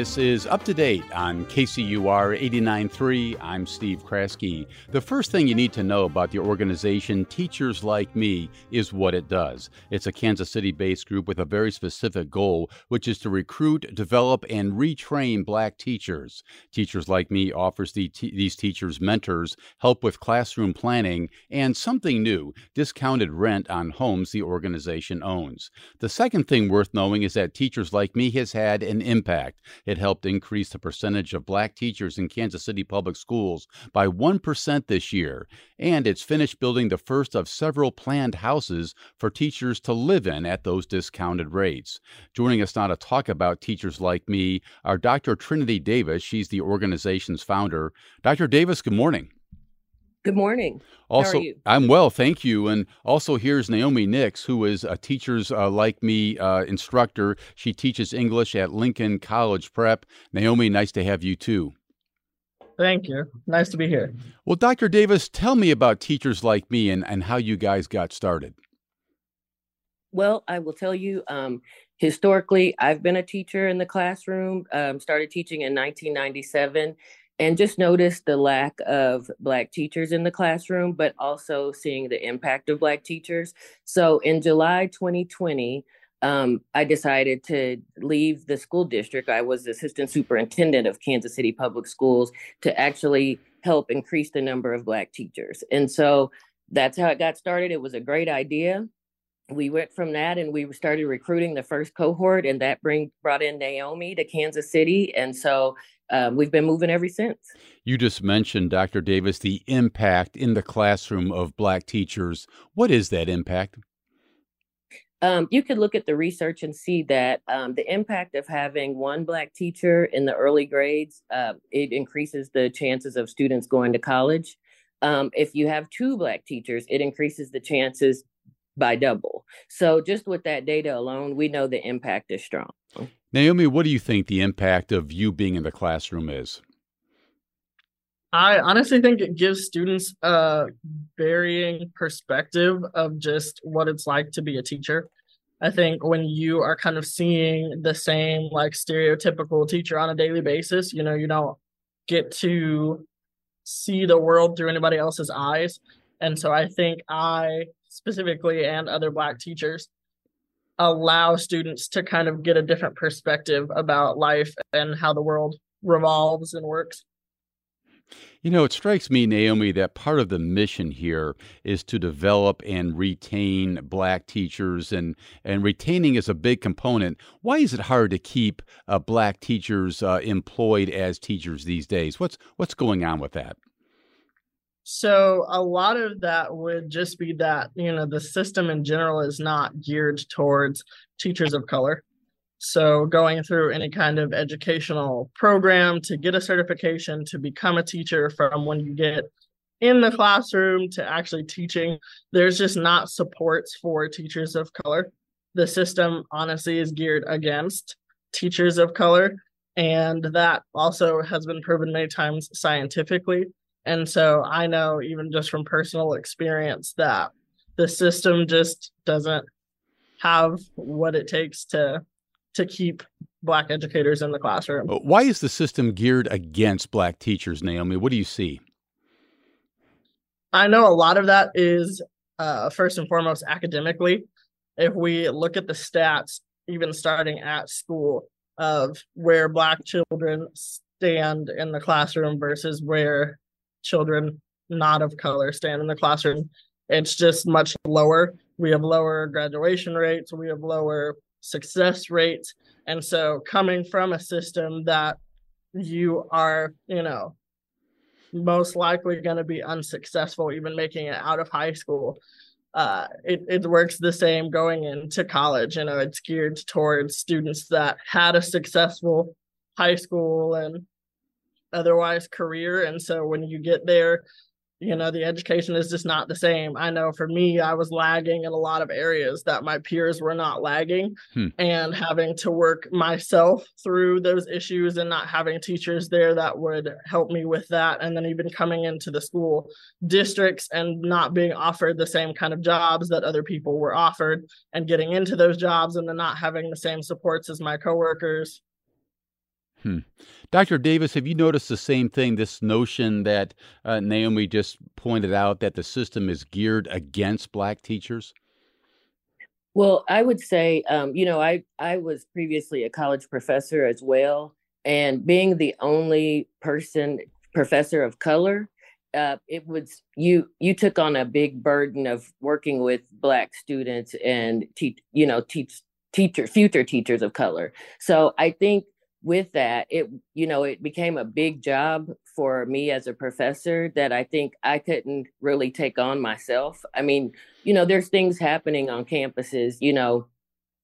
This is up to date on KCUR 89.3. I'm Steve Kraske. The first thing you need to know about the organization Teachers Like Me is what it does. It's a Kansas City based group with a very specific goal, which is to recruit, develop, and retrain black teachers. Teachers Like Me offers the t- these teachers mentors, help with classroom planning, and something new discounted rent on homes the organization owns. The second thing worth knowing is that Teachers Like Me has had an impact. It helped increase the percentage of black teachers in Kansas City public schools by 1% this year, and it's finished building the first of several planned houses for teachers to live in at those discounted rates. Joining us now to talk about teachers like me are Dr. Trinity Davis. She's the organization's founder. Dr. Davis, good morning. Good morning. Also, I'm well, thank you. And also, here's Naomi Nix, who is a teacher's uh, like me uh, instructor. She teaches English at Lincoln College Prep. Naomi, nice to have you too. Thank you. Nice to be here. Well, Dr. Davis, tell me about teachers like me and, and how you guys got started. Well, I will tell you, um, historically, I've been a teacher in the classroom, um, started teaching in 1997 and just noticed the lack of black teachers in the classroom but also seeing the impact of black teachers. So in july 2020 um, i decided to leave the school district. I was assistant superintendent of kansas city public schools to actually help increase the number of black teachers. And so that's how it got started. It was a great idea. We went from that and we started recruiting the first cohort and that bring brought in naomi to kansas city. And so um, we've been moving ever since. You just mentioned, Dr. Davis, the impact in the classroom of Black teachers. What is that impact? Um, you could look at the research and see that um, the impact of having one Black teacher in the early grades, uh, it increases the chances of students going to college. Um, if you have two Black teachers, it increases the chances by double. So just with that data alone, we know the impact is strong. Naomi, what do you think the impact of you being in the classroom is? I honestly think it gives students a varying perspective of just what it's like to be a teacher. I think when you are kind of seeing the same like stereotypical teacher on a daily basis, you know, you don't get to see the world through anybody else's eyes. And so I think I specifically and other Black teachers allow students to kind of get a different perspective about life and how the world revolves and works. You know, it strikes me, Naomi, that part of the mission here is to develop and retain black teachers, and, and retaining is a big component. Why is it hard to keep uh, black teachers uh, employed as teachers these days? What's what's going on with that? So a lot of that would just be that, you know, the system in general is not geared towards teachers of color. So going through any kind of educational program to get a certification to become a teacher from when you get in the classroom to actually teaching, there's just not supports for teachers of color. The system honestly is geared against teachers of color. And that also has been proven many times scientifically and so I know, even just from personal experience, that the system just doesn't have what it takes to to keep black educators in the classroom. Why is the system geared against black teachers, Naomi? What do you see? I know a lot of that is uh, first and foremost academically. If we look at the stats, even starting at school, of where black children stand in the classroom versus where children not of color stand in the classroom. It's just much lower. We have lower graduation rates, we have lower success rates. And so, coming from a system that you are, you know, most likely going to be unsuccessful, even making it out of high school. Uh, it, it works the same going into college. You know, it's geared towards students that had a successful high school and otherwise career. And so when you get there, you know the education is just not the same i know for me i was lagging in a lot of areas that my peers were not lagging hmm. and having to work myself through those issues and not having teachers there that would help me with that and then even coming into the school districts and not being offered the same kind of jobs that other people were offered and getting into those jobs and then not having the same supports as my coworkers Hmm. Dr. Davis, have you noticed the same thing? This notion that uh, Naomi just pointed out that the system is geared against Black teachers? Well, I would say, um, you know, I I was previously a college professor as well, and being the only person professor of color, uh, it was you you took on a big burden of working with Black students and teach, you know, teach teacher future teachers of color. So I think with that it you know it became a big job for me as a professor that i think i couldn't really take on myself. I mean you know there's things happening on campuses you know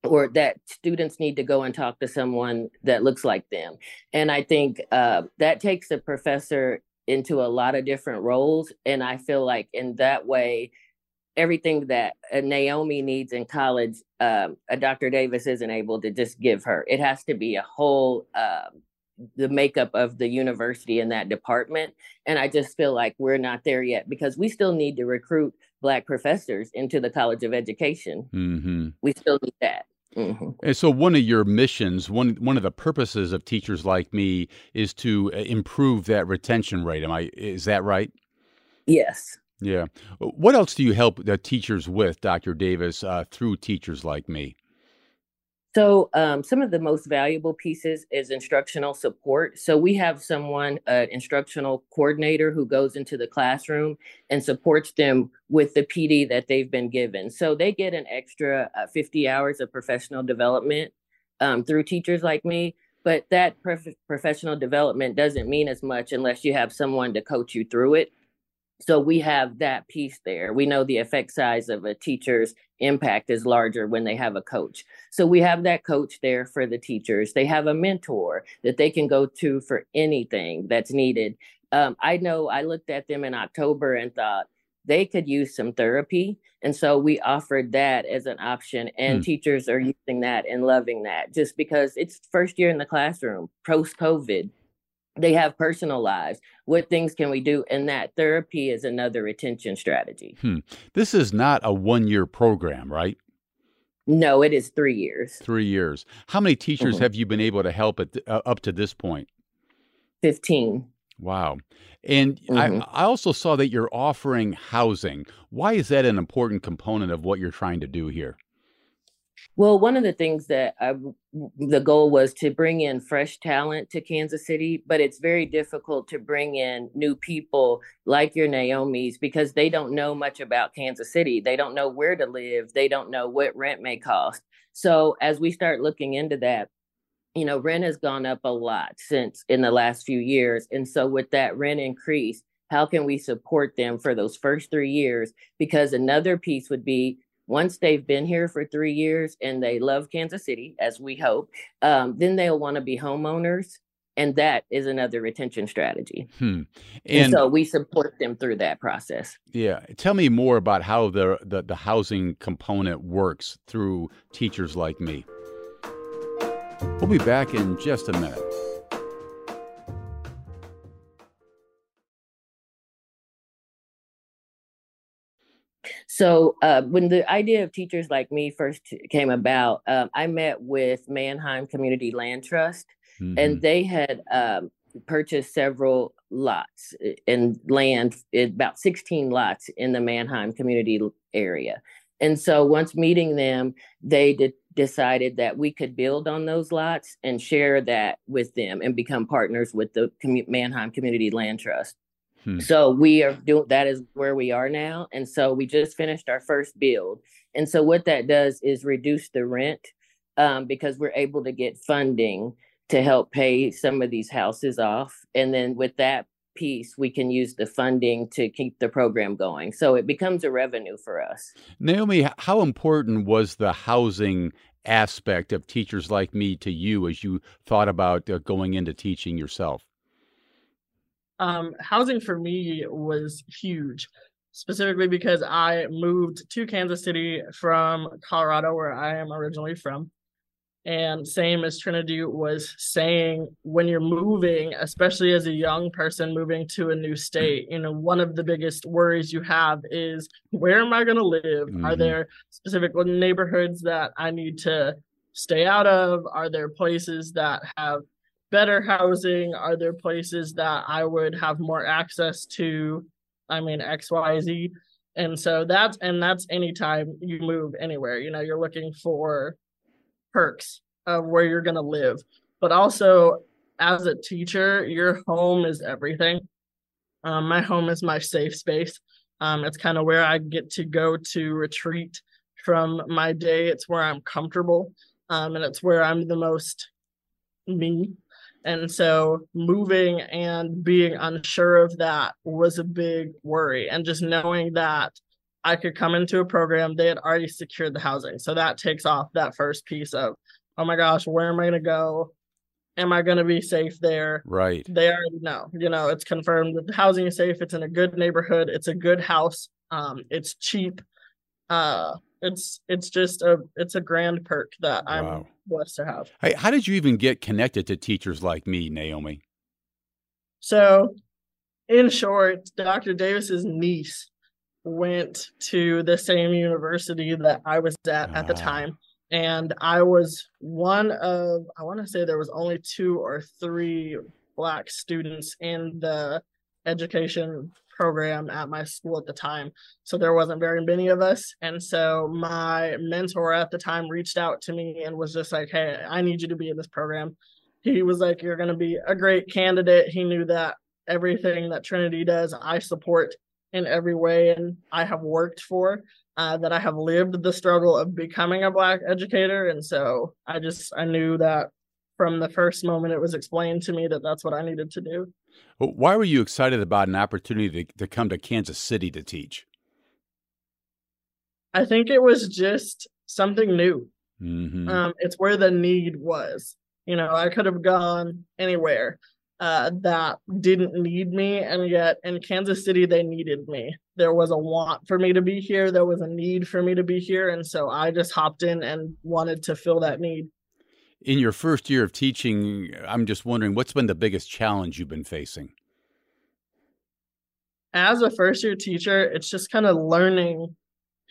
or that students need to go and talk to someone that looks like them. And i think uh, that takes a professor into a lot of different roles and i feel like in that way everything that Naomi needs in college, um, a Dr. Davis isn't able to just give her. It has to be a whole uh, the makeup of the university in that department, and I just feel like we're not there yet because we still need to recruit Black professors into the College of Education. Mm-hmm. We still need that. Mm-hmm. And so, one of your missions, one one of the purposes of teachers like me, is to uh, improve that retention rate. Am I? Is that right? Yes. Yeah. What else do you help the teachers with, Dr. Davis, uh, through teachers like me? So, um, some of the most valuable pieces is instructional support. So, we have someone, an instructional coordinator, who goes into the classroom and supports them with the PD that they've been given. So, they get an extra uh, 50 hours of professional development um, through teachers like me. But that prof- professional development doesn't mean as much unless you have someone to coach you through it. So we have that piece there. We know the effect size of a teacher's impact is larger when they have a coach. So we have that coach there for the teachers. They have a mentor that they can go to for anything that's needed. Um, I know I looked at them in October and thought they could use some therapy. And so we offered that as an option, and hmm. teachers are using that and loving that just because it's first year in the classroom, post COVID they have personal lives. What things can we do? And that therapy is another retention strategy. Hmm. This is not a one year program, right? No, it is three years. Three years. How many teachers mm-hmm. have you been able to help at, uh, up to this point? 15. Wow. And mm-hmm. I, I also saw that you're offering housing. Why is that an important component of what you're trying to do here? Well, one of the things that I, the goal was to bring in fresh talent to Kansas City, but it's very difficult to bring in new people like your Naomi's because they don't know much about Kansas City. They don't know where to live. They don't know what rent may cost. So as we start looking into that, you know, rent has gone up a lot since in the last few years. And so with that rent increase, how can we support them for those first three years? Because another piece would be once they've been here for three years and they love Kansas City, as we hope, um, then they'll want to be homeowners. And that is another retention strategy. Hmm. And, and, so we support them through that process. Yeah. Tell me more about how the, the, the housing component works through teachers like me. We'll be back in just a minute. So uh, when the idea of teachers like me first came about, um, I met with Manheim Community Land Trust, mm-hmm. and they had um, purchased several lots and land, about 16 lots in the Manheim community area. And so once meeting them, they did, decided that we could build on those lots and share that with them and become partners with the Manheim Community Land Trust. Hmm. So we are doing that is where we are now. And so we just finished our first build. And so what that does is reduce the rent um, because we're able to get funding to help pay some of these houses off. And then with that piece, we can use the funding to keep the program going. So it becomes a revenue for us. Naomi, how important was the housing aspect of teachers like me to you as you thought about uh, going into teaching yourself? Um, housing for me was huge, specifically because I moved to Kansas City from Colorado, where I am originally from. And same as Trinity was saying, when you're moving, especially as a young person moving to a new state, you know, one of the biggest worries you have is where am I going to live? Mm-hmm. Are there specific neighborhoods that I need to stay out of? Are there places that have better housing? Are there places that I would have more access to? I mean, XYZ. And so that's, and that's anytime you move anywhere, you know, you're looking for perks of where you're going to live. But also, as a teacher, your home is everything. Um, my home is my safe space. Um, it's kind of where I get to go to retreat from my day. It's where I'm comfortable, um, and it's where I'm the most me. And so moving and being unsure of that was a big worry. And just knowing that I could come into a program, they had already secured the housing. So that takes off that first piece of, oh my gosh, where am I going to go? Am I going to be safe there? Right. They already know. You know, it's confirmed that the housing is safe. It's in a good neighborhood. It's a good house. Um, it's cheap. Uh, it's it's just a it's a grand perk that wow. I'm blessed to have. Hey, how did you even get connected to teachers like me, Naomi? So, in short, Dr. Davis's niece went to the same university that I was at at the ah. time. And I was one of, I want to say there was only two or three Black students in the education program at my school at the time. So there wasn't very many of us. And so my mentor at the time reached out to me and was just like, Hey, I need you to be in this program. He was like, You're going to be a great candidate. He knew that everything that Trinity does, I support in every way and I have worked for. Uh, that I have lived the struggle of becoming a Black educator. And so I just, I knew that from the first moment it was explained to me that that's what I needed to do. Why were you excited about an opportunity to, to come to Kansas City to teach? I think it was just something new. Mm-hmm. Um, it's where the need was. You know, I could have gone anywhere uh, that didn't need me, and yet in Kansas City, they needed me. There was a want for me to be here, there was a need for me to be here. And so I just hopped in and wanted to fill that need. In your first year of teaching, I'm just wondering what's been the biggest challenge you've been facing? As a first year teacher, it's just kind of learning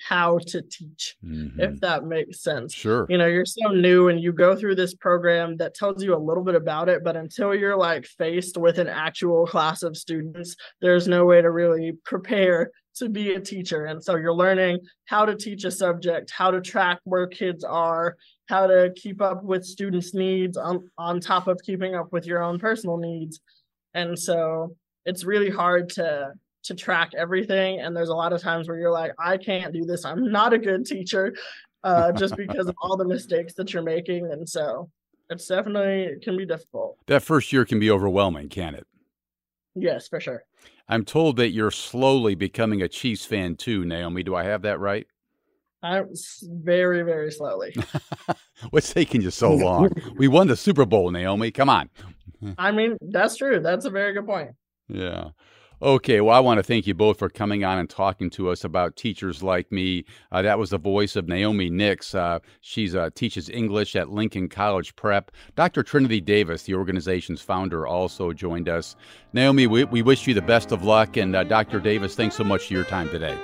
how to teach, mm-hmm. if that makes sense. Sure. You know, you're so new and you go through this program that tells you a little bit about it, but until you're like faced with an actual class of students, there's no way to really prepare to be a teacher. And so you're learning how to teach a subject, how to track where kids are, how to keep up with students' needs on, on top of keeping up with your own personal needs. And so it's really hard to to track everything. And there's a lot of times where you're like, I can't do this. I'm not a good teacher, uh, just because of all the mistakes that you're making. And so it's definitely it can be difficult. That first year can be overwhelming, can it? Yes, for sure. I'm told that you're slowly becoming a Chiefs fan too, Naomi. Do I have that right? I'm very, very slowly. What's taking you so long? we won the Super Bowl, Naomi. Come on. I mean, that's true. That's a very good point. Yeah. Okay, well, I want to thank you both for coming on and talking to us about teachers like me. Uh, that was the voice of Naomi Nix. Uh, she uh, teaches English at Lincoln College Prep. Dr. Trinity Davis, the organization's founder, also joined us. Naomi, we, we wish you the best of luck. And uh, Dr. Davis, thanks so much for your time today.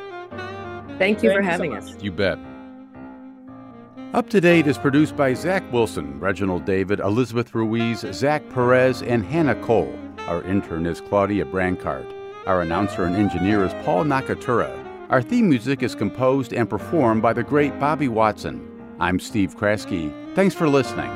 Thank you Thank for having so us. You bet. Up to Date is produced by Zach Wilson, Reginald David, Elizabeth Ruiz, Zach Perez, and Hannah Cole. Our intern is Claudia Brancart. Our announcer and engineer is Paul Nakatura. Our theme music is composed and performed by the great Bobby Watson. I'm Steve Kraske. Thanks for listening.